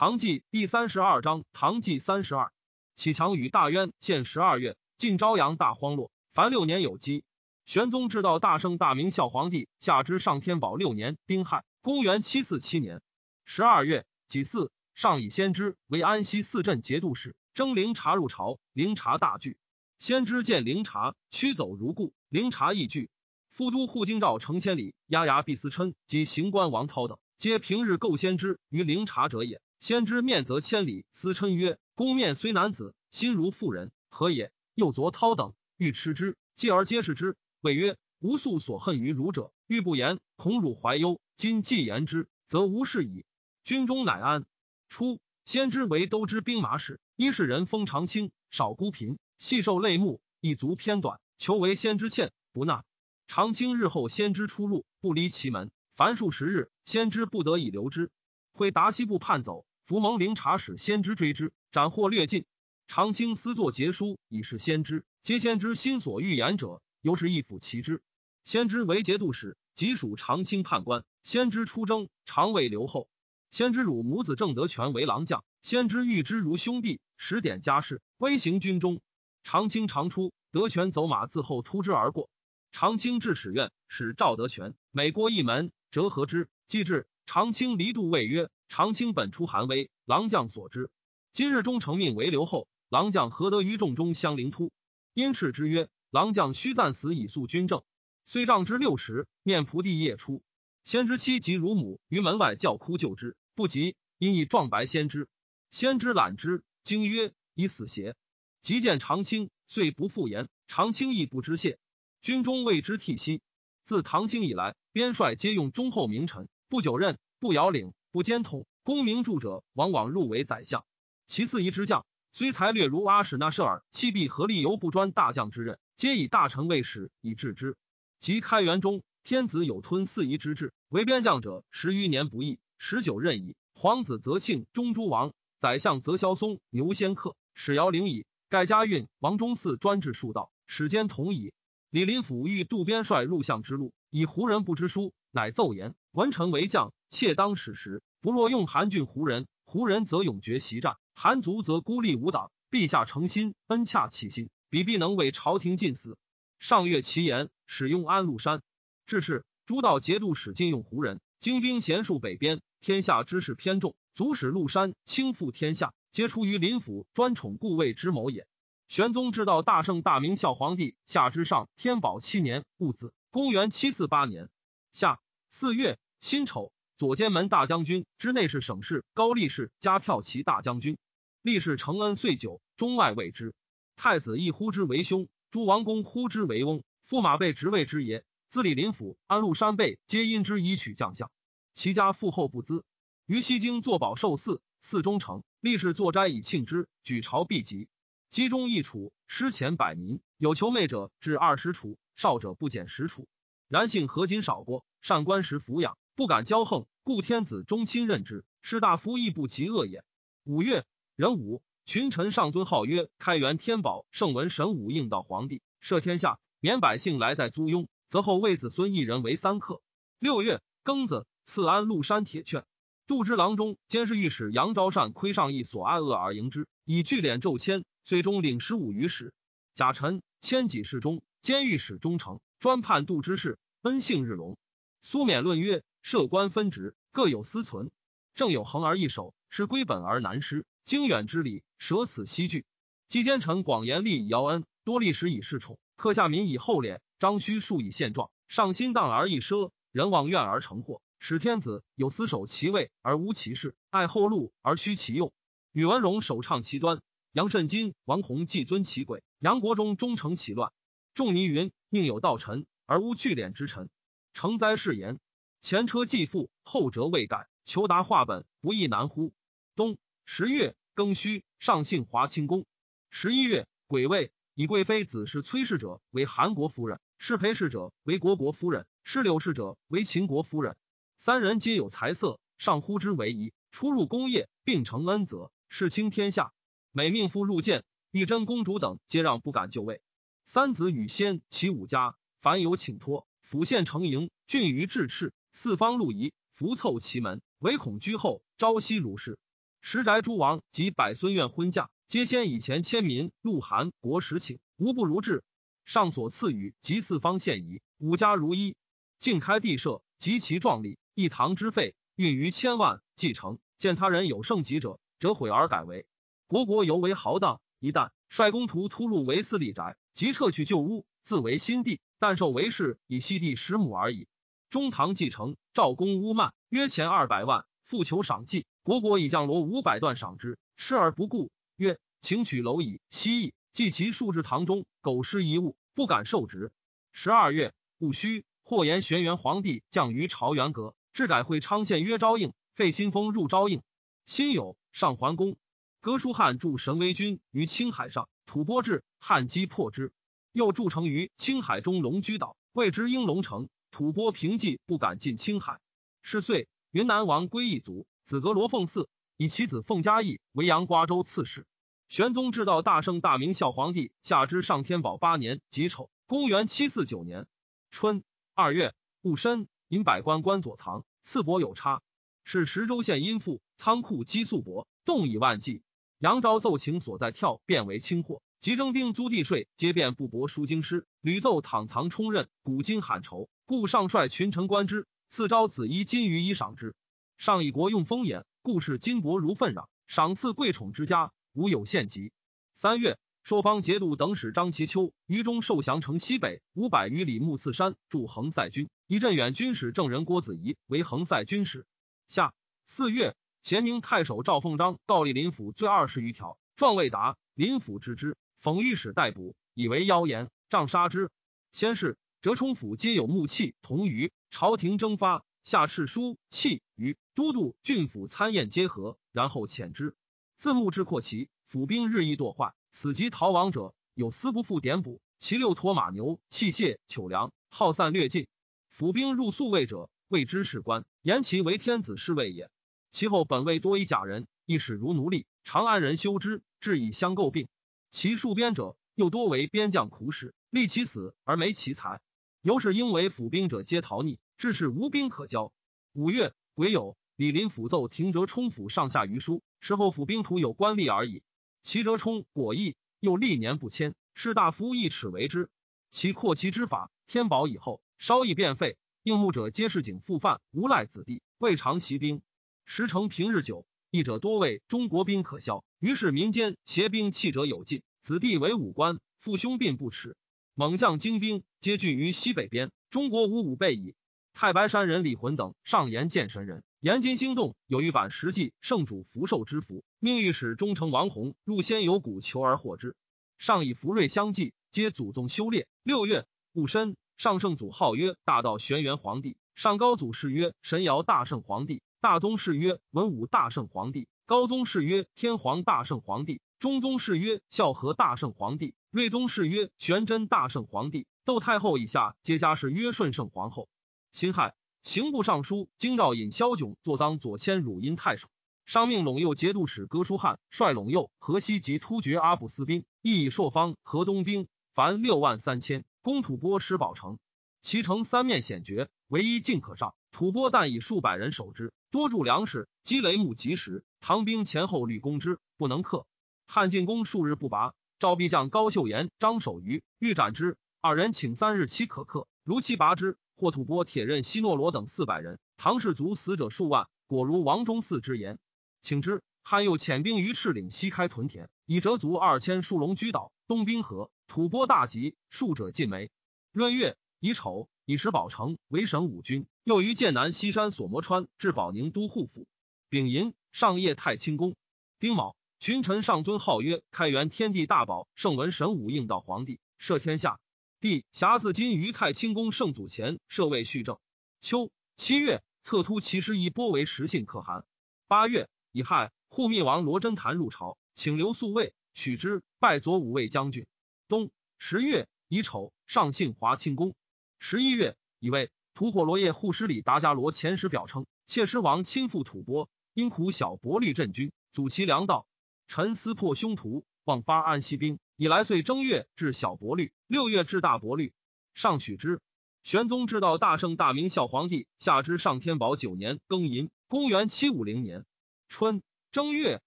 唐纪第三十二章，唐纪三十二，启强与大渊，现十二月，晋朝阳大荒落，凡六年有基。玄宗至道大圣大明孝皇帝下之上天宝六年丁亥，公元七四七年十二月己巳，上以先知为安西四镇节度使，征灵察入朝，灵察大惧。先知见灵察，驱走如故，灵察亦惧。副都护京兆成千里，押牙毕思琛及行官王涛等，皆平日构先知于灵察者也。先知面则千里，思嗔曰：“公面虽男子，心如妇人，何也？”又昨涛等欲吃之，继而皆视之，谓曰：“吾素所恨于汝者，欲不言，恐汝怀忧。今既言之，则无事矣。军中乃安。”初，先知为都知兵马使，一是人封长清，少孤贫，细受类目，一足偏短，求为先知欠，不纳。长清日后，先知出入，不离其门，凡数十日，先知不得已留之。会达西部叛走。伏蒙灵察使先知追之，斩获略尽。长卿私作节书以示先知，皆先知心所欲言者，由是一辅其之。先知为节度使，即属长卿判官。先知出征，常为留后。先知汝母子正德全为郎将，先知遇之如兄弟，使点家事，威行军中。长卿常出，德全走马自后突之而过。长卿至使院，使赵德全每过一门，折合之。既至，长卿离度谓曰。长清本出寒微，郎将所知。今日忠诚命为留后，郎将何得于众中相凌突？因斥之曰：“郎将须暂死以肃军政。”虽杖之六十，面仆地夜出。先知妻及乳母于门外叫哭救之，不及，因以壮白先知。先知览之，惊曰：“已死邪？”即见长清，遂不复言。长清亦不知谢。军中为之涕息。自唐兴以来，边帅皆用忠厚名臣，不久任，不遥领。不兼统，功名著者往往入为宰相。其次一之将，虽才略如阿史那舍尔，弃必合力犹不专大将之任，皆以大臣为使以治之。及开元中，天子有吞四夷之志，为边将者十余年不易，十九任矣。皇子则庆中诸王，宰相则萧嵩、牛仙客、史尧陵矣。盖家运王中嗣专制数道，史兼同矣。李林甫欲渡边帅入相之路，以胡人不知书，乃奏言：文臣为将。切当使时，不若用韩郡胡人，胡人则永绝袭战，韩族则孤立无党。陛下诚心，恩洽其心，彼必能为朝廷尽死。上月其言，使用安禄山。至是，诸道节度使尽用胡人，精兵贤戍北边，天下之事偏重，足使禄山倾覆天下，皆出于林府专宠故位之谋也。玄宗至道大圣大明孝皇帝下之上天宝七年戊子，公元七四八年夏四月辛丑。左监门大将军之内侍省事高力士加骠骑大将军，力士承恩岁久，中外谓之。太子亦呼之为兄，诸王公呼之为翁。驸马被职位之爷，自李林甫、安禄山辈皆因之以取将相。其家富厚不资，于西京作宝寿寺，寺中成。力士作斋以庆之，举朝必极。集中一处，施钱百民，有求媚者至二十楚，少者不减十楚。然性合谨少过，善官时抚养。不敢骄横，故天子忠亲任之。士大夫亦不及恶也。五月壬午，群臣上尊号曰开元天宝圣文神武应道皇帝，赦天下，免百姓来在租庸，则后为子孙一人为三克。六月庚子，赐安禄山铁券。杜之郎中监视御史杨昭善窥上意所爱恶而迎之，以巨敛骤迁，最终领十五余史。甲辰，迁己侍中，监御史中丞，专判杜之事，恩幸日隆。苏冕论曰。设官分职，各有私存，正有恒而易守，是归本而难失。经远之礼，舍此西惧。季奸臣广言立以邀恩，多历史以示宠，克下民以厚敛，张虚数以现状，上心荡而易奢，人望怨而成祸。使天子有司守其位而无其事，爱后禄而虚其用。宇文荣首倡其端，杨慎金、王弘既尊其轨，杨国忠忠诚其乱。仲尼云：宁有道臣而无聚敛之臣？成哉是言。前车继父，后辙未改，求达画本不亦难乎？冬十月庚戌，上幸华清宫。十一月癸未，以贵妃子是崔氏者为韩国夫人，是裴氏者为国国夫人，是柳氏者为秦国夫人。三人皆有才色，上呼之为宜。出入宫业，并承恩泽，世倾天下。每命妇入见，玉贞公主等皆让，不敢就位。三子与先，齐五家凡有请托，府县承迎，郡于至赤。四方路仪，伏凑其门，唯恐居后，朝夕如是。时宅诸王及百孙院婚嫁，皆先以前迁民陆韩国实请，无不如志。上所赐予及四方献仪，五家如一。尽开地设，极其壮丽。一堂之费，运于千万，继承。见他人有盛极者，折毁而改为。国国尤为豪荡。一旦率公徒突入为私立宅，即撤去旧屋，自为新地。但受为氏以西地十亩而已。中堂继承，赵公乌曼约前二百万，复求赏计。国国以降罗五百段赏之，视而不顾，曰：“请取蝼蚁、蜥蜴，祭其数至堂中，苟失一物，不敢受职。”十二月戊戌，或延玄元皇帝降于朝元阁，至改会昌县曰昭应，废新封入昭应。辛酉，上桓公。哥舒翰驻神威军于青海上，吐蕃至，汉击破之。又筑城于青海中龙居岛，谓之应龙城。吐蕃平寂，不敢进青海。是岁，云南王归一族。子格罗奉嗣，以其子奉嘉义为阳瓜州刺史。玄宗至道大圣大明孝皇帝下之上天宝八年己丑，公元七四九年春二月戊申，引百官官左藏，赐帛有差。是石州县阴富仓库积粟帛，动以万计。杨昭奏请所在跳变为清货，即征丁租地税，皆变布帛书经师。屡奏躺藏充任，古今罕酬，故上率群臣观之，赐昭子衣金鱼以赏之。上以国用封眼，故事金帛如粪壤，赏赐贵宠之家，无有限极。三月，朔方节度等使张其丘于中受降城西北五百余里木次山驻横塞军，以镇远军使郑人郭子仪为横塞军使。下四月，咸宁太守赵凤章告立林府罪二十余条，状未达，林府知之，讽御史逮捕，以为妖言，杖杀之。先是，折冲府皆有木器铜鱼，朝廷征发。下敕书器鱼都督郡府参宴皆合，然后遣之。自木之扩其府兵日益堕坏，此即逃亡者有司不复点补，其六驼马牛器械糗粮耗散略尽。府兵入宿卫者，谓之士官，言其为天子侍卫也。其后本位多以假人，亦使如奴隶。长安人修之，至以相诟病。其戍边者，又多为边将苦使，立其死而没其财。尤是因为府兵者皆逃匿。致使无兵可交。五月癸酉，李林辅奏停折冲府上下余书，事后府兵徒有官吏而已。其折冲果毅，又历年不迁，士大夫一尺为之。其扩其之法，天宝以后稍易变废。应募者皆是景复犯，无赖子弟，未尝习兵。时成平日久，义者多为中国兵可消。于是民间携兵弃者有尽，子弟为武官，父兄并不耻。猛将精兵皆聚于西北边，中国无五倍矣。太白山人李浑等上言见神人，言金星动有一版实际圣主福寿之符，命御史忠诚王弘入仙游谷求而获之。上以福瑞相继，皆祖宗修炼。六月戊申，上圣祖号曰大道玄元皇帝，上高祖谥曰神尧大圣皇帝，大宗谥曰文武大圣皇帝，高宗谥曰天皇大圣皇帝，中宗谥曰孝和大圣皇帝，睿宗谥曰玄真大圣皇帝。窦太后以下皆家世曰顺圣皇后。辛亥，刑部尚书京兆尹萧炯坐赃左迁汝阴太守。上命陇右节度使哥舒翰率陇右、河西及突厥阿布斯兵，亦以朔方、河东兵，凡六万三千，攻吐蕃石宝城。其城三面险绝，唯一进可上。吐蕃但以数百人守之，多筑粮食，积雷木及时。唐兵前后屡攻之，不能克。汉进攻数日不拔，赵必将高秀岩、张守愚欲斩之，二人请三日期可克，如期拔之。霍吐蕃铁刃西诺罗等四百人，唐氏族死者数万，果如王中嗣之言。请之，汉又遣兵于赤岭西开屯田，以折卒二千，数龙居岛，东滨河。吐蕃大吉，数者尽没。闰月乙丑，以石宝城为省五军，又于剑南西山索摩川至保宁都护府。丙寅，上谒太清宫。丁卯，群臣上尊号曰开元天地大宝圣文神武应道皇帝，赦天下。帝辖自今于太清宫圣祖前设位续政。秋七月，策突骑师以波为实信可汗。八月乙亥，护密王罗真坛入朝，请留宿卫，许之，拜左武卫将军。冬十月乙丑，上幸华清宫。十一月乙未，吐火罗叶护师里达伽罗前时表称，妾师王亲赴吐蕃，因苦小薄律镇军，阻其粮道。臣思破凶徒，望发安西兵。以来岁正月至小伯律，六月至大伯律，上取之。玄宗至道大圣大明孝皇帝下之上天宝九年庚寅，公元七五零年春正月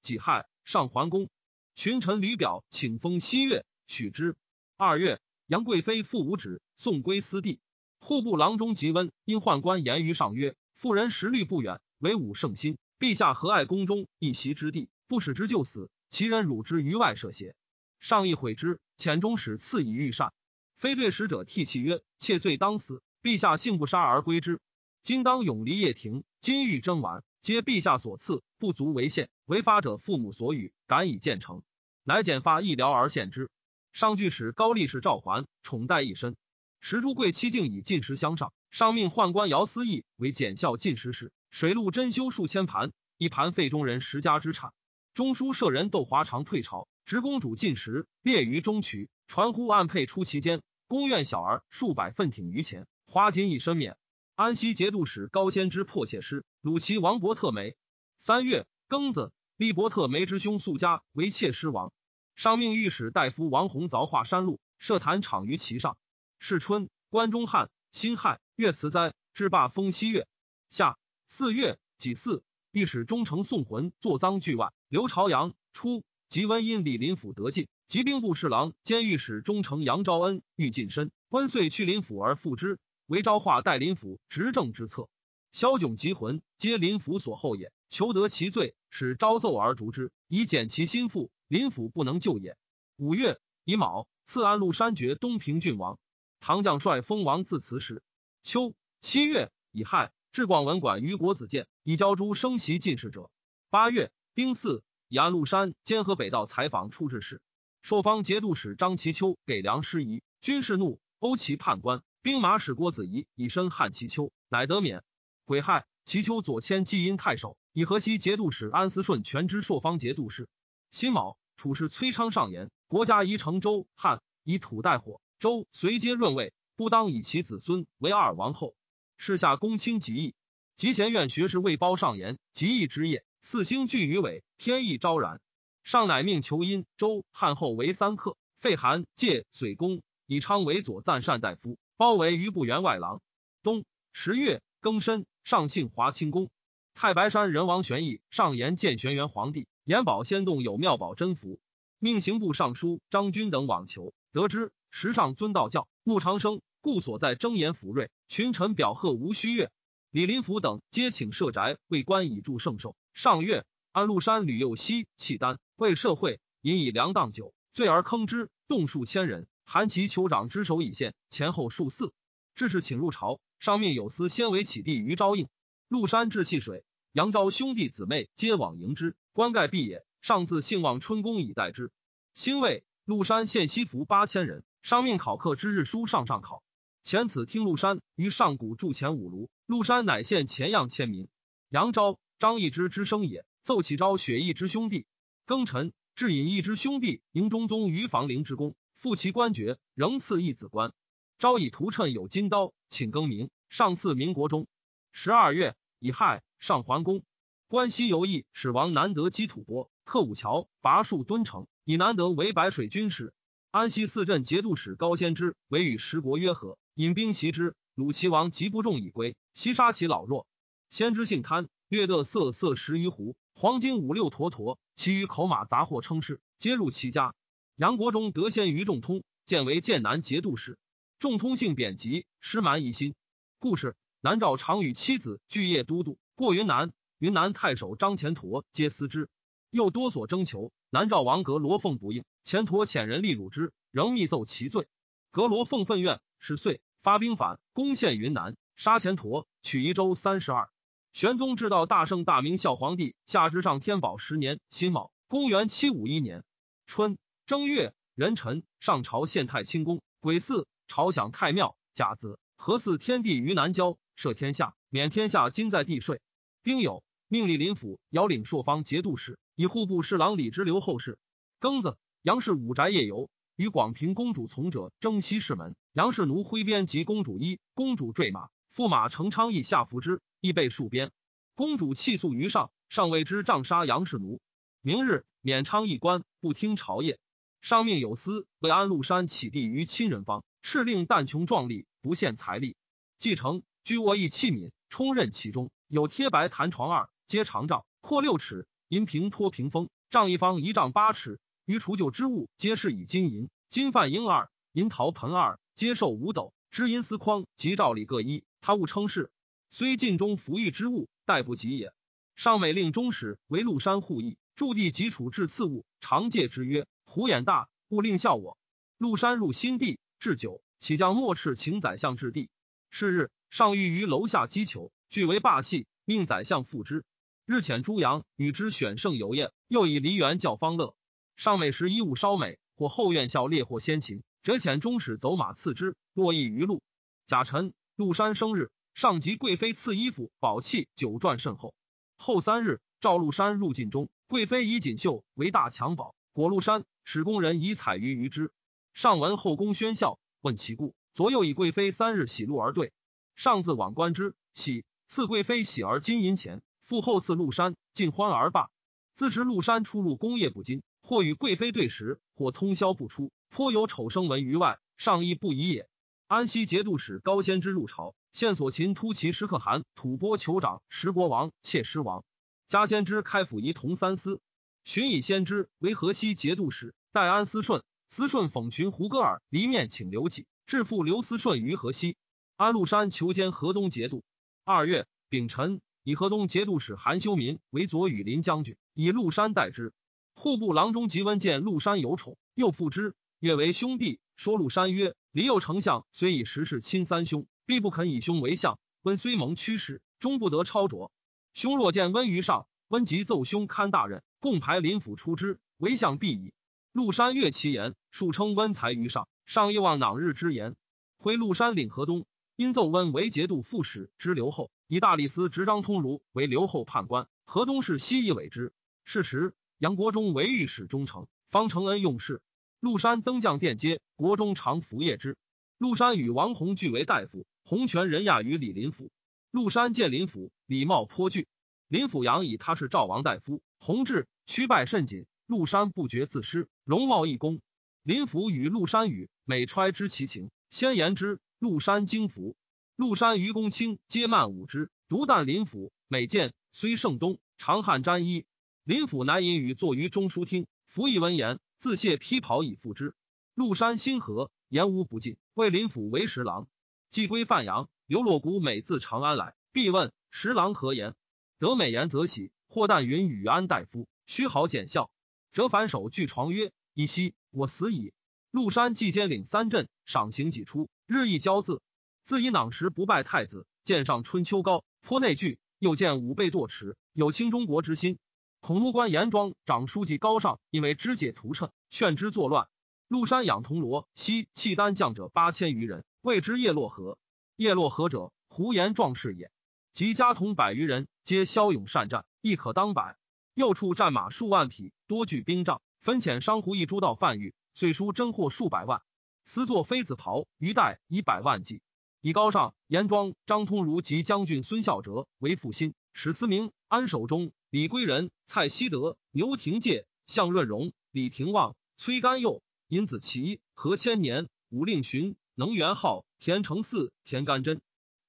己亥，上桓公。群臣吕表请封西岳，许之。二月，杨贵妃复五旨，送归私地。户部郎中吉温因宦官言于上曰：“妇人时虑不远，唯吾圣心。陛下何爱宫中一席之地，不使之就死？其人辱之于外舍邪？”上亦悔之，遣中使赐以御膳。非对使者涕泣曰：“妾罪当死，陛下幸不杀而归之。今当永离掖庭，金玉征完，皆陛下所赐，不足为献。违发者父母所与，敢以见成。乃简发一辽而献之。上具使高力士赵桓宠待一身。石朱贵妻竟以进食相上。上命宦官姚思义为检校进食使。水陆珍馐数千盘，一盘费中人十家之产。中书舍人窦华常退朝，执公主进食，列于中渠，传呼暗配出其间。宫院小儿数百奋挺于前，花锦以身免。安西节度使高仙之迫切师，鲁齐王伯特梅。三月庚子，立伯特梅之兄素家为妾师王。上命御史大夫王弘凿化山路，设坛场于其上。是春，关中旱，辛亥，月辞灾，至罢封西月。夏四月己巳，御史中丞宋浑坐赃具外。刘朝阳初，即温因李林甫得进。骑兵部侍郎兼御史中丞杨昭恩欲近身，温遂去林府而复之。为昭化代林府执政之策。萧炯及魂，皆林府所后也。求得其罪，使昭奏而逐之，以减其心腹。林府不能救也。五月乙卯，赐安禄山爵东平郡王。唐将帅封王自辞时。秋七月乙亥，至广文馆于国子监，以交诸升袭进士者。八月丁巳，以安禄山兼河北道采访处置使。朔方节度使张其丘给粮失仪，军士怒，殴其判官。兵马使郭子仪以身撼其丘，乃得免。癸亥，其丘左迁济阴太守，以河西节度使安思顺全知朔方节度使。辛卯，处士崔昌上言：国家宜成周汉，以土代火，周随皆润位，不当以其子孙为二王后。世下公卿极义，集贤院学士魏褒上言：极义之业，四星聚于尾，天意昭然。上乃命求阴、周、汉后为三客，废韩、介、水公，以昌为左赞善大夫，包围余部员外郎。冬十月庚申，上幸华清宫。太白山人王玄义上言见玄元皇帝，延宝仙洞有妙宝真符，命刑部尚书张军等往求，得知时上尊道教，穆长生故所在征言福瑞，群臣表贺无虚月。李林甫等皆请设宅为官以助圣寿。上月。安禄山吕右西契丹为社会饮以粮当酒，醉而坑之，动数千人。韩其酋长之首以献，前后数四。致是请入朝，上命有司先为起地于昭应。禄山至戏水，杨昭兄弟姊妹皆往迎之。官盖毕也，上自幸望春宫以待之。兴未，禄山献西服八千人，上命考课之日书上上考。前此听禄山于上古筑前五庐，禄山乃献前样千民。杨昭、张易之之生也。奏起昭雪义之兄弟，庚辰，至尹义之兄弟迎中宗于房陵之宫，复其官爵，仍赐一子官。昭以图谶有金刀，请更名，上赐民国中。十二月，乙亥，上桓公。关西游义使王南德击吐蕃，克武桥，拔树敦城，以南德为白水军使。安西四镇节度使高仙芝为与十国约和，引兵袭之，鲁齐王极不重以归，袭杀其老弱。先知性贪，略得色色十余斛。黄金五六坨坨，其余口马杂货称氏，皆入其家。杨国忠得先于仲通，见为剑南节度使。仲通性贬疾，失蛮疑心。故事：南诏常与妻子聚业都督过云南，云南太守张前陀皆思之，又多所征求。南诏王阁罗凤不应，前陀遣人力辱之，仍密奏其罪。阁罗凤愤怨，是岁发兵反，攻陷云南，杀前陀，取宜州三十二。玄宗至道大圣大明孝皇帝下之上天宝十年辛卯，公元七五一年春正月壬辰，上朝献太清宫，癸巳，朝享太庙。甲子，何祀天地于南郊，赦天下，免天下今在地税。丁酉，命李林甫遥领朔方节度使，以户部侍郎李之留后事。庚子，杨氏五宅夜游，与广平公主从者征西市门，杨氏奴挥鞭及公主衣，公主坠马，驸马程昌义下扶之。亦被戍边，公主泣诉于上，上谓之杖杀杨氏奴。明日免昌一官，不听朝谒。上命有司为安禄山起地于亲人方，敕令但穷壮丽，不限财力。继承居卧一器皿，充任其中。有贴白弹床二，皆长丈，阔六尺，银瓶托屏风，丈一方一丈八尺。于除旧之物，皆是以金银。金饭银二，银陶盆二，皆受五斗。知银丝筐及照例各一。他勿称是，虽尽中服御之物，待不及也。上美令中使为禄山护役，驻地及处置次物，常戒之曰：“虎眼大，勿令笑我。”禄山入新地，置酒，起将莫赤请宰相置地。是日，上欲于楼下击球，俱为霸戏，命宰相复之。日遣朱阳与之选胜游宴，又以梨园教方乐。上美时衣物稍美，或后院校烈，或先秦，折遣中使走马次之，落意于路。甲辰，陆山生日，上及贵妃赐衣服、宝器、酒馔甚厚。后三日，赵陆山入晋中，贵妃以锦绣为大襁褓，果陆山使工人以彩鱼于之。上闻后宫喧笑，问其故，左右以贵妃三日喜禄而对。上自往观之，喜赐贵妃喜而金银钱，复后赐陆山，尽欢而罢。自持陆山出入宫业不精。或与贵妃对食，或通宵不出，颇有丑声闻于外，上亦不宜也。安西节度使高仙之入朝，线索秦突骑石可汗、吐蕃酋长石国王、妾师王，加先知开府仪同三司，寻以先知为河西节度使，代安思顺。思顺讽群胡歌尔离面请刘启，致父刘思顺于河西。安禄山求兼河东节度。二月丙辰，以河东节度使韩修民为左羽林将军，以禄山代之。户部郎中吉温见陆山有宠，又附之，曰为兄弟。说陆山曰：“李右丞相虽以时事亲三兄，必不肯以兄为相。温虽蒙驱使，终不得超卓。兄若见温于上，温即奏兄堪大任，共排临府出之，为相必矣。”陆山悦其言，数称温才于上。上亦望囊日之言。回陆山领河东，因奏温为节度副使之留后，以大理司执张通儒为留后判官。河东是西以委之。是时。杨国忠为御史中丞，方承恩用事。陆山登将殿阶，国中常服谒之。陆山与王弘俱为大夫，弘权人亚于李林甫。陆山见林甫，礼貌颇具。林甫仰以他是赵王大夫，弘志屈拜甚谨。陆山不觉自失，容貌一恭。林甫与陆山语，每揣知其情，先言之。陆山惊服。陆山于公卿皆慢舞之，独但林甫，每见虽盛东，长汗沾衣。林甫乃引与坐于中书厅，服以闻言，自卸披袍以赴之。陆山新和，言无不尽，谓林甫为十郎。既归范阳，刘洛谷每自长安来，必问十郎何言。得美言则喜，或但云与安大夫，虚豪简笑。折反手据床曰：“一夕我死矣。”陆山既兼领三镇，赏刑几出，日益骄恣。自以囊时不拜太子，见上春秋高，颇内惧。又见武备堕迟，有倾中国之心。孔目官严庄长书记高尚，因为肢解屠谶，劝之作乱。陆山养铜锣、西契丹将者八千余人，谓之叶洛河。叶洛河者，胡延壮士也。及家童百余人，皆骁勇善战，亦可当百。又处战马数万匹，多具兵仗，分遣商胡一诸道贩运，岁书征获数百万。私作妃子袍、鱼带以百万计。以高尚、严庄、张通儒及将军孙孝哲为腹心，史思明、安守忠。李归仁、蔡希德、牛廷介、向润荣、李廷旺、崔干佑、尹子奇、何千年、武令询、能元浩、田承嗣、田干贞、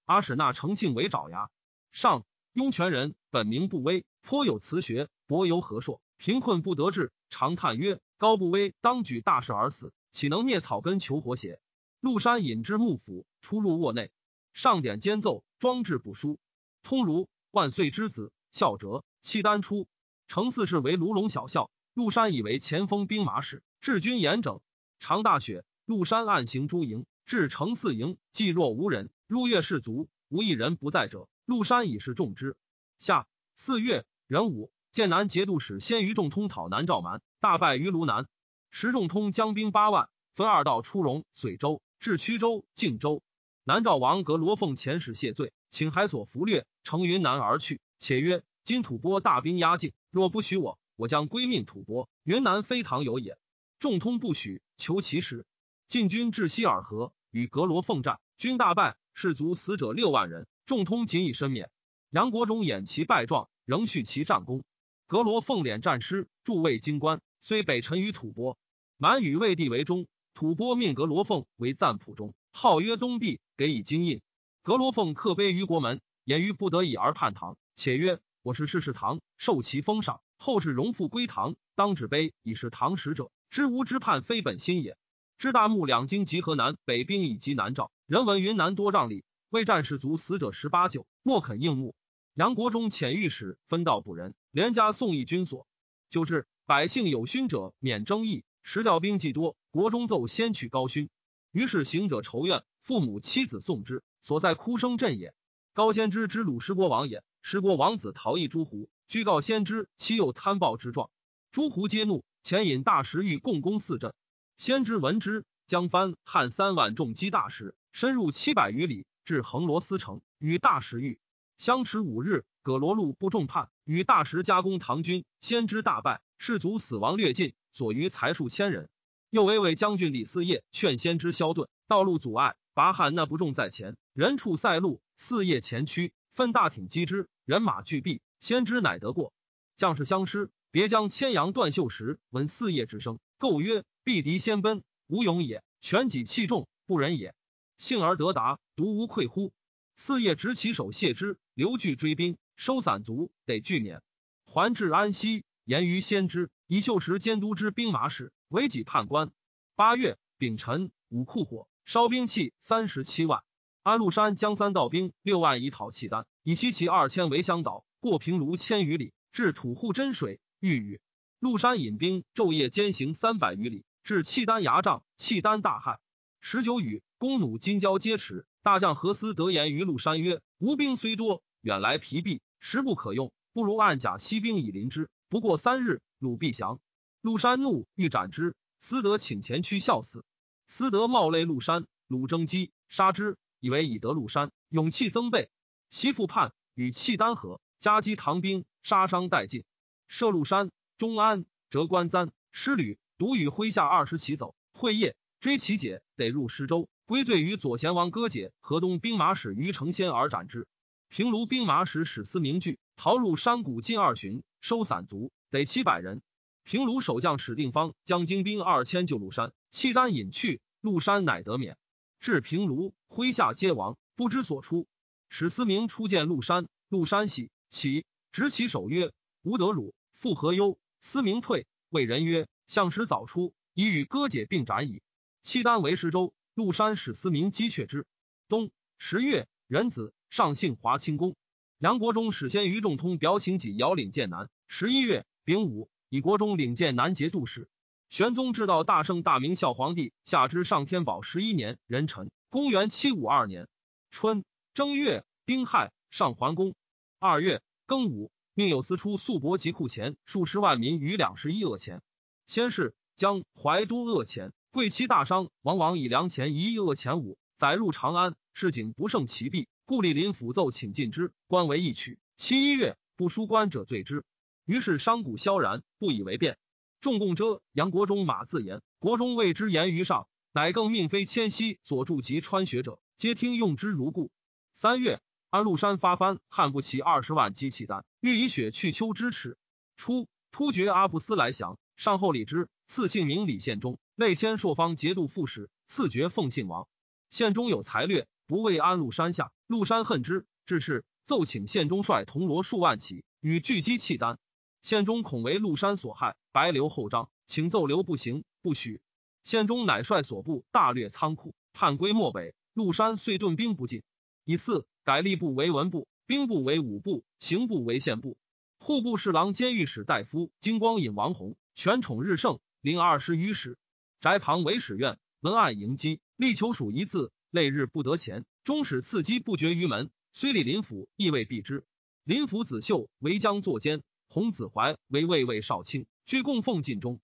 阿史那成庆为爪牙。上雍泉人，本名不威，颇有词学，博游和硕，贫困不得志，常叹曰：“高不威当举大事而死，岂能灭草根求活邪？”陆山引之幕府，出入卧内，上点兼奏，装置不输。通儒万岁之子，孝哲。契丹初，程四世为卢龙小校，陆山以为前锋兵马使，治军严整。常大雪，陆山暗行诸营，至程四营，既若无人。入月士卒，无一人不在者。陆山以示重之。下四月壬午，剑南节度使先于仲通讨南诏蛮，大败于卢南。时仲通将兵八万，分二道出荣、遂州，至曲州、靖州。南诏王革罗凤遣使谢罪，请海所俘掠，乘云南而去，且曰。今吐蕃大兵压境，若不许我，我将归命吐蕃。云南非唐有也。众通不许，求其时。晋军至西尔河，与格罗凤战，军大败，士卒死者六万人。众通仅以身免。杨国忠掩其败状，仍续其战功。格罗凤敛战师，助卫京官，虽北臣于吐蕃，满与魏帝为忠。吐蕃命格罗凤为赞普中，号曰东帝，给以金印。格罗凤刻碑于国门，言于不得已而叛唐，且曰。我是世世堂，受其封赏，后世荣复归唐，当指碑以是唐使者，知吾之叛非本心也。知大木两京及河南北兵以及南诏，人闻云南多瘴疠，未战士卒死者十八九，莫肯应募。杨国忠遣御史分道补人，连加宋义军所。就至百姓有勋者免征役，时调兵既多，国中奏先取高勋。于是行者仇怨，父母妻子送之，所在哭声震也。高先知之鲁师国王也，十国王子逃逸诸胡。居告先知，其有贪暴之状。诸胡皆怒，遣引大石欲共攻四镇。先知闻之，将番汉三万重击大石，深入七百余里，至横罗斯城，与大食欲相持五日。葛罗禄不重叛，与大石加攻唐军，先知大败，士卒死亡略尽，所余才数千人。又为魏将军李嗣业劝先知消遁，道路阻碍，拔汉那不重在前，人畜塞路，四业前驱，分大挺击之，人马俱毙。先知乃得过，将士相失，别将牵羊断袖时，闻四叶之声，构曰：“必敌先奔，无勇也。全己气重，不忍也。幸而得达，独无愧乎？”四叶执其手谢之，留拒追兵，收散卒，得拒免，还至安西，言于先知，以秀时监督之兵马使为己判官。八月丙辰，武库火烧兵器三十七万。安禄山将三道兵六万以讨契丹，以西岐二千为乡岛。过平卢千余里，至土户真水，遇雨。禄山引兵昼夜兼行三百余里，至契丹牙帐，契丹大骇。十九雨，弓弩金交皆驰。大将何思得言于禄山曰：“吾兵虽多，远来疲弊，时不可用，不如按甲西兵以临之。不过三日，鲁必降。”禄山怒，欲斩之。思德请前驱笑死。思德冒泪禄山，鲁征击杀之，以为以得陆山，勇气增倍。西复叛，与契丹合。夹击唐兵，杀伤殆尽。射鹿山、中安、折关簪，失旅，独与麾下二十骑走。会夜追其解，得入施州，归罪于左贤王割解。河东兵马使于成先而斩之。平卢兵马使史思明惧，逃入山谷近二旬，收散卒，得七百人。平卢守将史定方将精兵二千救鹿山，契丹引去，鹿山乃得免。至平卢，麾下皆亡，不知所出。史思明初见陆山，陆山喜。起执其手曰：“吾得鲁，复何忧？”思明退，谓人曰：“相时早出，已与割解并斩矣。”契丹为石州，陆山使思明击却之。冬十月，壬子，上幸华清宫。杨国忠使先于仲通表请己遥领剑南。十一月丙午，以国忠领剑南节度使。玄宗至道大圣大明孝皇帝下之上天宝十一年壬辰，公元七五二年春正月丁亥，上桓公。二月庚午，命有司出粟帛及库钱数十万民余两十一恶钱。先是将淮都恶钱，贵戚大商往往以粮钱一亿恶钱五，载入长安。市井不胜其弊，故莅临府奏请进之，官为一曲。七一月，不输官者罪之。于是商贾萧然，不以为变。众共遮杨国忠马自言，国忠谓之言于上，乃更命非迁徙所著及穿学者，皆听用之如故。三月。安禄山发藩，汉不齐二十万击契丹，欲以雪去秋之耻。初，突厥阿布斯来降，上后礼之，赐姓名李献忠，内迁朔方节度副使，赐爵奉信王。献忠有才略，不畏安禄山下，禄山恨之，至是奏请献忠率铜锣数万骑，与拒击契丹。献忠恐为禄山所害，白留后章，请奏留不行，不许。献忠乃率所部大略仓库，叛归漠北。禄山遂顿兵不进，以四。改吏部为文部，兵部为武部，刑部为宪部。户部侍郎兼御史大夫金光尹王弘，权宠日盛，领二十余使。宅旁为史院，文案迎击，力求属一字，累日不得前。终使刺击不绝于门。虽李林甫亦未避之。林甫子秀为将作监，洪子怀为卫尉少卿，居供奉晋中。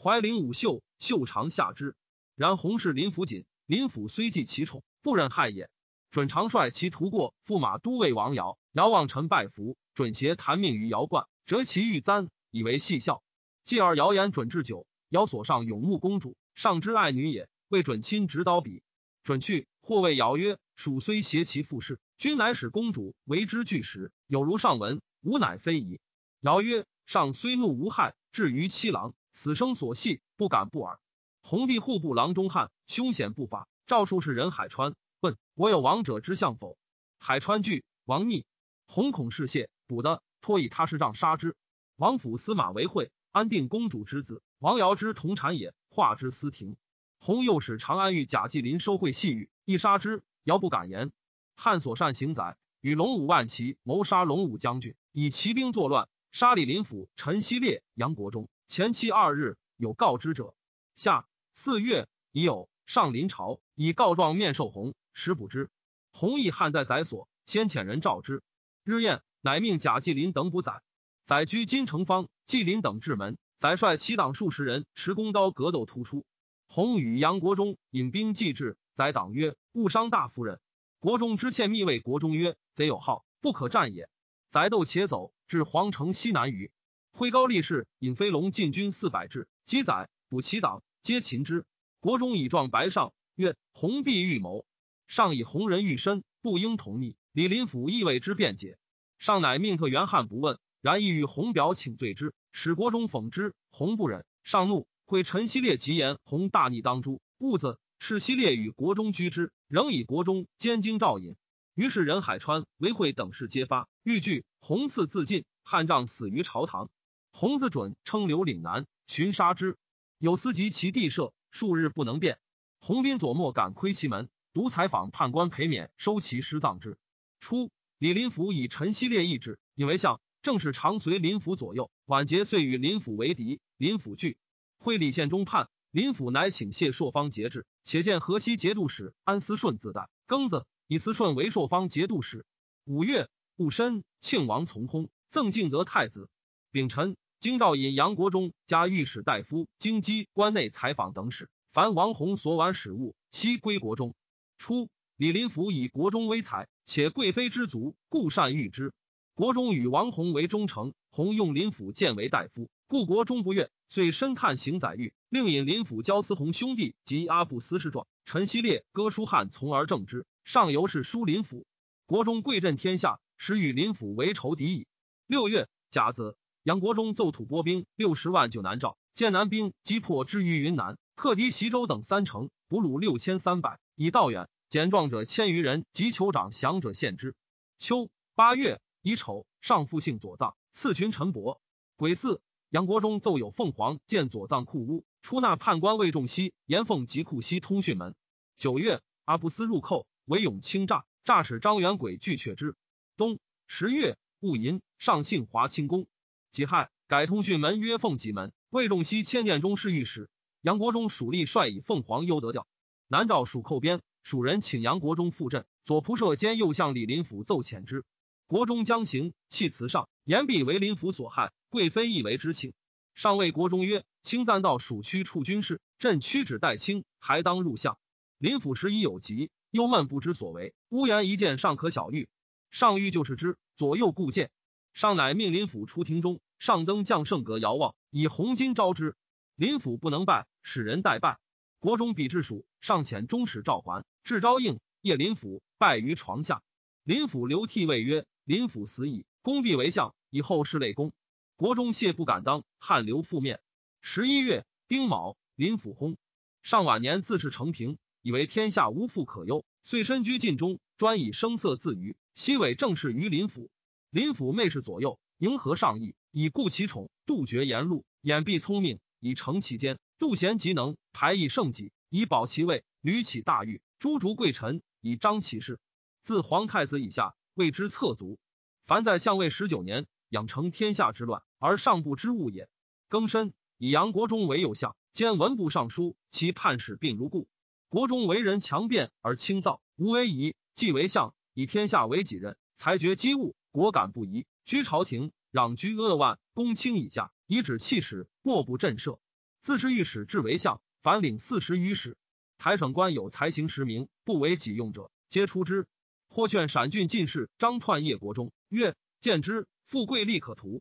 怀领武秀，秀常下之。然洪氏林府锦，林甫虽忌其宠，不忍害也。准常率其徒过驸马都尉王尧，尧望臣拜服，准携谈命于尧冠，折其玉簪，以为戏笑。继而谣言准置酒，尧所上永穆公主，上之爱女也，为准亲执刀笔。准去，或谓尧曰：“蜀虽挟其父事，君乃使公主为之拒食，有如上文，吾乃非矣。”尧曰：“上虽怒无害，至于七郎，此生所系，不敢不耳。”弘帝户部郎中汉，凶险不法，诏书是人海川。问我有王者之相否？海川惧，王逆，弘恐事谢，补的，托以他是杖杀之。王府司马为惠，安定公主之子，王瑶之同产也，化之私庭。洪又使长安遇贾季林收贿细玉，亦杀之。尧不敢言。汉所善行宰，与龙武万骑谋杀龙武将军，以骑兵作乱，杀李林甫、陈希烈、杨国忠。前期二日，有告知者。下四月，已有上临朝，以告状面授洪，时补之。洪亦汉在宰所，先遣人召之。日宴，乃命贾继林等补宰。宰居金城方，继林等至门，宰率其党数十人持弓刀格斗突出。洪与杨国忠引兵继至，宰党曰：“误伤大夫人。”国中知欠密谓国中曰：“贼有号，不可战也。”宰斗且走，至皇城西南隅，挥高力士引飞龙进军四百至，击宰捕其党，皆擒之。国中以状白上，曰：“洪必预谋。”上以红人欲身，不应同逆。李林甫亦为之辩解。上乃命特元汉不问，然意欲洪表请罪之，使国中讽之。洪不忍，上怒。会陈希烈吉言，洪大逆当诛。兀子赤希烈与国中居之，仍以国中监京赵引。于是任海川、韦惠等事揭发，欲拒洪赐自尽。汉丈死于朝堂。洪自准称刘岭南，寻杀之。有司及其地设，数日不能辩。洪斌左莫敢窥其门，独采访判官裴勉收其尸葬之。初，李林甫以陈希烈意志，以为相，正是常随林甫左右。晚节遂与林甫为敌，林甫惧。会理县中判，林甫乃请谢朔方节制，且见河西节度使安思顺自代庚子，以思顺为朔方节度使。五月戊申，庆王从薨，赠敬德太子。丙辰，京兆尹杨国忠加御史大夫、京畿关内采访等使，凡王弘所挽使物，悉归国中。初，李林甫以国中威才，且贵妃之族，故善遇之。国中与王弘为忠诚，弘用林甫荐为大夫。故国中不悦，遂深探行宰狱，令引林府焦思宏兄弟及阿布斯师状。陈希烈、哥舒翰从而正之。上游是书林府，国中贵震天下，使与林府为仇敌矣。六月甲子，杨国忠奏吐拨兵六十万救南诏，见南兵击破之于云南，克敌袭州等三城，俘虏六千三百，以道远。减壮者千余人，及酋长降者献之。秋八月乙丑，上复姓左藏，赐群陈伯。癸巳。杨国忠奏有凤凰建左藏库屋，出纳判官魏仲熙，严凤及库西通讯门。九月，阿布斯入寇，为勇轻诈，诈使张元轨拒却之。冬十月，戊寅，上幸华清宫。己亥，改通讯门曰凤吉门。魏仲熙迁殿中侍御史。杨国忠属吏率以凤凰优得调。南诏属寇边，蜀人请杨国忠赴镇。左仆射兼右相李林甫奏遣之。国中将行，弃辞上，言必为林甫所害。贵妃亦为之请。上谓国中曰：“卿暂到蜀区处军事，朕屈指待卿，还当入相。”林府时已有疾，忧闷不知所为。乌言一见，尚可小谕。上欲就是之，左右顾见。上乃命林府出庭中，上登将圣阁遥望，以红巾招之。林府不能拜，使人代拜。国中比至蜀，尚遣中使赵桓至昭应，夜林府拜于床下。林府流涕谓曰。林甫死矣，公必为相，以后世累公。国中谢不敢当，汗流覆面。十一月丁卯，林甫薨。上晚年自是成平，以为天下无父可忧，遂身居禁中，专以声色自娱。西尾正事于林甫。林甫妹侍左右，迎合上意，以固其宠，杜绝言路，掩必聪明，以成其间。杜贤嫉能，排异圣己，以保其位。屡起大狱，诛逐贵臣，以彰其势。自皇太子以下。谓之侧族，凡在相位十九年，养成天下之乱，而上不知物也。庚申，以杨国忠为右相，兼文部尚书，其判使并如故。国中为人强辩而轻躁，无为仪，既为相，以天下为己任，裁决机务，果敢不疑。居朝廷，攘居阿万，公卿以下，以指气使，莫不震慑。自是御史至为相，凡领四十余使。台省官有才行实名，不为己用者，皆出之。或劝陕郡进士张彖谒国中曰：“见之，富贵利可图。”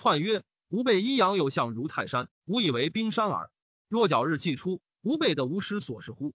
彖曰：“吾辈阴阳有相如泰山，吾以为冰山耳。若角日既出，吾辈的无失所是乎？”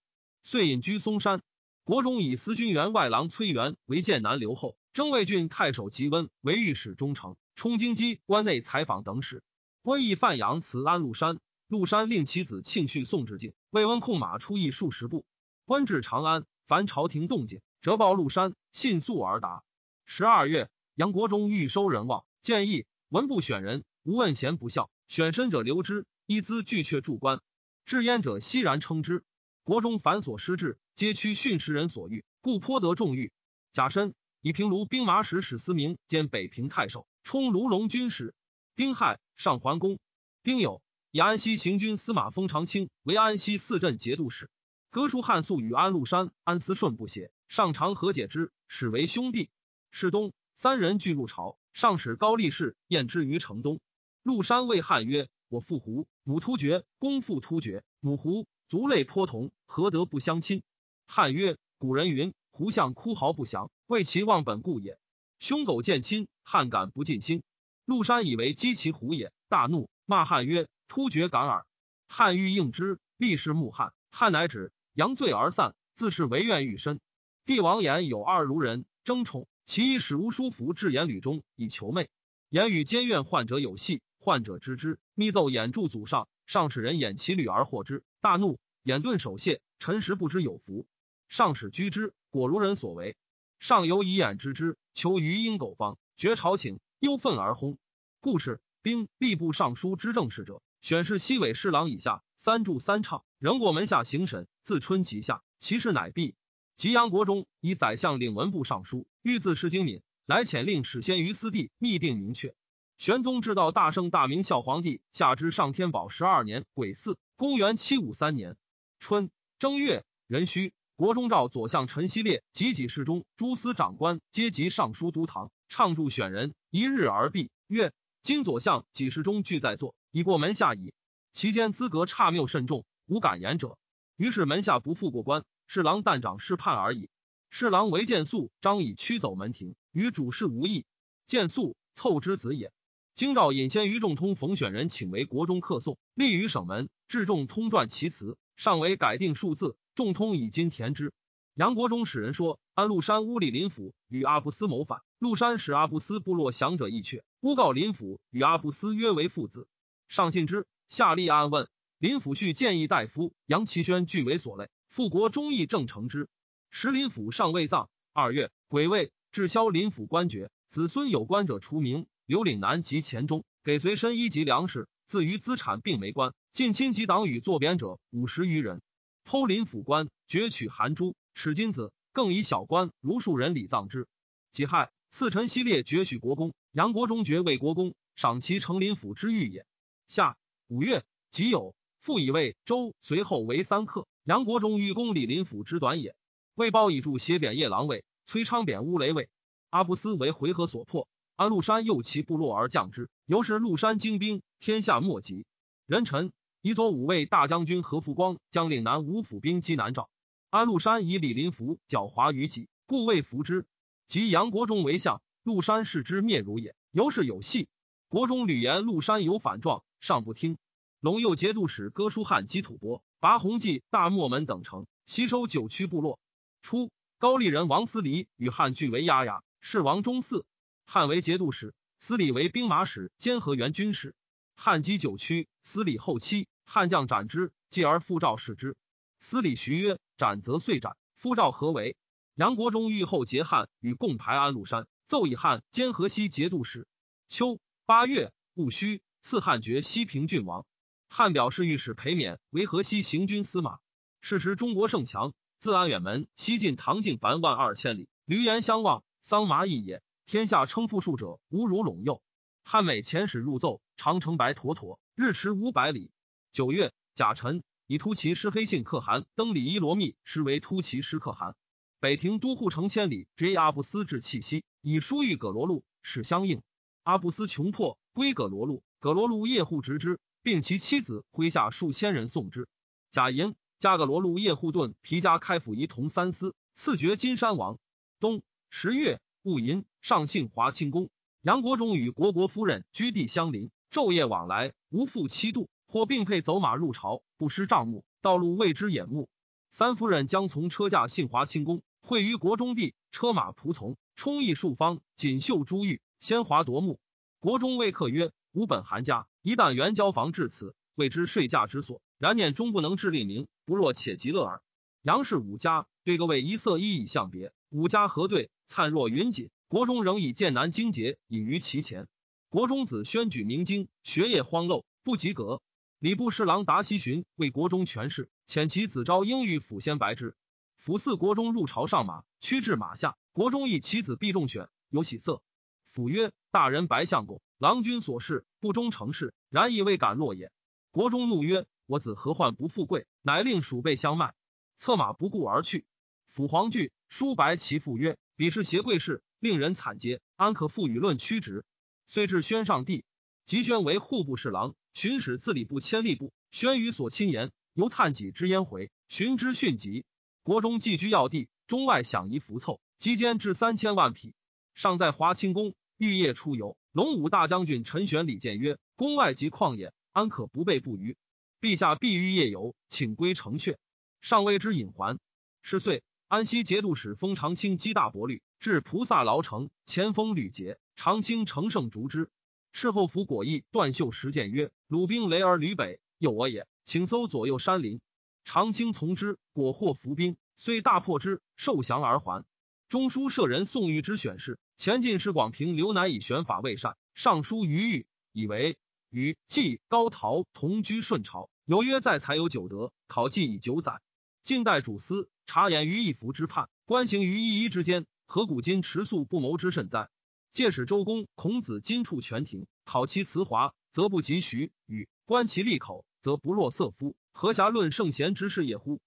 遂隐居嵩山。国中以司军员外郎崔元为剑南留后，征魏郡太守吉温为御史中丞，充京畿关内采访等使。温邑范阳辞安禄山，禄山令其子庆绪送至境，魏温控马出邑数十步。温至长安，凡朝廷动静。折报禄山，信速而达。十二月，杨国忠欲收人望，建议文部选人，吾问贤不孝，选身者留之，一资俱却助官。至焉者熙然称之。国中繁琐失志，皆趋训时人所欲，故颇得重誉。贾深，以平卢兵马使史思明兼北平太守，充卢龙军使。丁亥，上桓公。丁酉，以安西行军司马封长清为安西四镇节度使。哥舒汉素与安禄山、安思顺不协，上长和解之，始为兄弟。是冬，三人俱入朝，上使高力士宴之于城东。陆山谓汉曰：“我父胡，母突厥，公父突厥，母胡，族类颇同，何得不相亲？”汉曰：“古人云，胡相哭嚎不祥，为其忘本故也。兄苟见亲，汉敢不尽心？”陆山以为击其胡也，大怒，骂汉曰：“突厥敢耳！”汉欲应之，立誓穆汉。汉乃止，扬罪而散，自是惟愿欲深。帝王言有二如人争宠，其一使吴叔服至言吕中以求媚。言语兼怨患者有戏。患者知之，密奏演助祖上，上使人演其履而获之，大怒，眼顿手谢，臣实不知有福。上使居之，果如人所为。上犹以眼知之，求于阴狗方，绝朝请，忧愤而轰。故事兵吏部尚书之政事者，选是西尾侍郎以下三助三唱，仍过门下行审，自春及下，其事乃毕。吉阳国中以宰相领文部尚书，欲自失精敏，来遣令使先于私地密定明确。玄宗至道大圣大明孝皇帝下之上天宝十二年癸巳，公元七五三年春正月壬戌，国中召左相陈希烈及己侍中诸司长官皆集尚书都堂，唱助选人，一日而毕。曰：今左相几侍中俱在座，已过门下矣。其间资格差谬甚重，无敢言者。于是门下不复过关，侍郎但长试判而已。侍郎为见素，张以驱走门庭，与主事无异。见素凑之子也。京兆尹先于仲通冯选人，请为国中客送，立于省门。至仲通传其词，尚为改定数字。仲通以今填之。杨国忠使人说，安禄山乌里林府与阿布斯谋反，禄山使阿布斯部落降者一阙，诬告林府与阿布斯约为父子。上信之，下立案问。林府续建议大夫杨其轩俱为所累。复国忠义正成之。时林府尚未葬。二月，癸未，至萧林府官爵，子孙有官者除名。刘岭南及黔中给随身衣及粮食，自于资产并没关。近亲及党羽作贬者五十余人。偷林府官，攫取韩珠、尺金子，更以小官如数人礼葬之。己亥，赐臣西列爵许国公，杨国忠爵为国公，赏其成林府之誉也。夏五月己酉，复以魏周随后为三客。杨国忠欲公李林府之短也。魏褒以助斜贬夜郎尉，崔昌贬乌雷尉。阿布斯为回纥所破。安禄山诱其部落而降之，由是禄山精兵，天下莫及。人臣以左五位大将军何复光将领南五府兵击南诏。安禄山以李林甫狡猾于己，故未服之。及杨国忠为相，禄山视之灭如也。由是有戏。国中屡言禄山有反状，尚不听。龙右节度使哥舒翰击吐蕃，拔弘济、大漠门等城，吸收九曲部落。初，高丽人王思黎与汉俱为压牙，是王忠嗣。汉为节度使，司礼为兵马使兼河源军使。汉击九曲，司礼后期，汉将斩之，继而复诏使之。司礼徐曰：“斩则遂斩，夫诏何为？”杨国忠欲后结汉，与共排安禄山，奏以汉兼河西节度使。秋八月戊戌，赐汉爵西平郡王。汉表示御史裴冕为河西行军司马。是时中国盛强，自安远门西进唐境凡万二千里，闾阎相望，桑麻异也。天下称富庶者，无如陇右。汉美遣使入奏，长城白妥妥，日驰五百里。九月，甲辰，以突骑师黑信可汗登里伊罗密，实为突骑师可汗。北庭都护城千里，追阿布斯至契西，以书谕葛罗路，使相应。阿布斯穷迫，归葛罗路，葛罗路夜护执之，并其妻子麾下数千人送之。贾寅加葛罗路夜护盾皮加开府仪同三司，赐爵金山王。冬十月。戊寅，上幸华清宫。杨国忠与国国夫人居地相邻，昼夜往来，无复七度。或并辔走马入朝，不失帐目，道路为之眼目。三夫人将从车驾幸华清宫，会于国中地，车马仆从，充溢数方，锦绣珠玉，鲜华夺目。国中谓客曰：“吾本韩家，一旦援交房至此，谓之税价之所。然念终不能致利民，不若且极乐耳。”杨氏五家对各位一色一以相别，五家核对。灿若云锦，国中仍以剑南荆节隐于其前。国中子宣举明经，学业荒陋，不及格。礼部侍郎达西巡为国中权势，遣其子昭应欲辅先白之。辅嗣国中入朝上马，驱至马下。国中亦其子必中选，有喜色。辅曰：“大人白相公，郎君所事不忠成事，然亦未敢落也。”国中怒曰：“我子何患不富贵？”乃令鼠辈相卖，策马不顾而去。辅黄惧，书白其父曰：“彼是邪贵士，令人惨结，安可复与论屈直？”遂至宣上帝，即宣为户部侍郎。巡使自礼部千吏部，宣于所亲言，由探己之焉回，寻之迅疾。国中寄居要地，中外享夷服凑，积间至三千万匹。尚在华清宫，欲夜出游。龙武大将军陈玄礼谏曰：“宫外即旷野，安可不备不虞？陛下必欲夜游，请归城阙。尚未之隐还。”是岁，安西节度使封长清击大伯律，至菩萨牢城，前锋屡捷，长清乘胜逐之。事后服果毅断袖实谏曰：“鲁兵雷而吕北，诱我也，请搜左右山林。”长清从之，果获伏兵，虽大破之，受降而还。中书舍人宋玉之选事，前进士广平刘乃以选法未善，上书于玉，以为与季高陶同居顺朝，有约在才有九德，考绩以九载。晋代主司察言于一服之叛，官行于一一之间，何古今持素不谋之甚哉？借使周公孔子今处权庭，考其辞华，则不及徐；与观其利口，则不若色夫。何暇论圣贤之事也乎？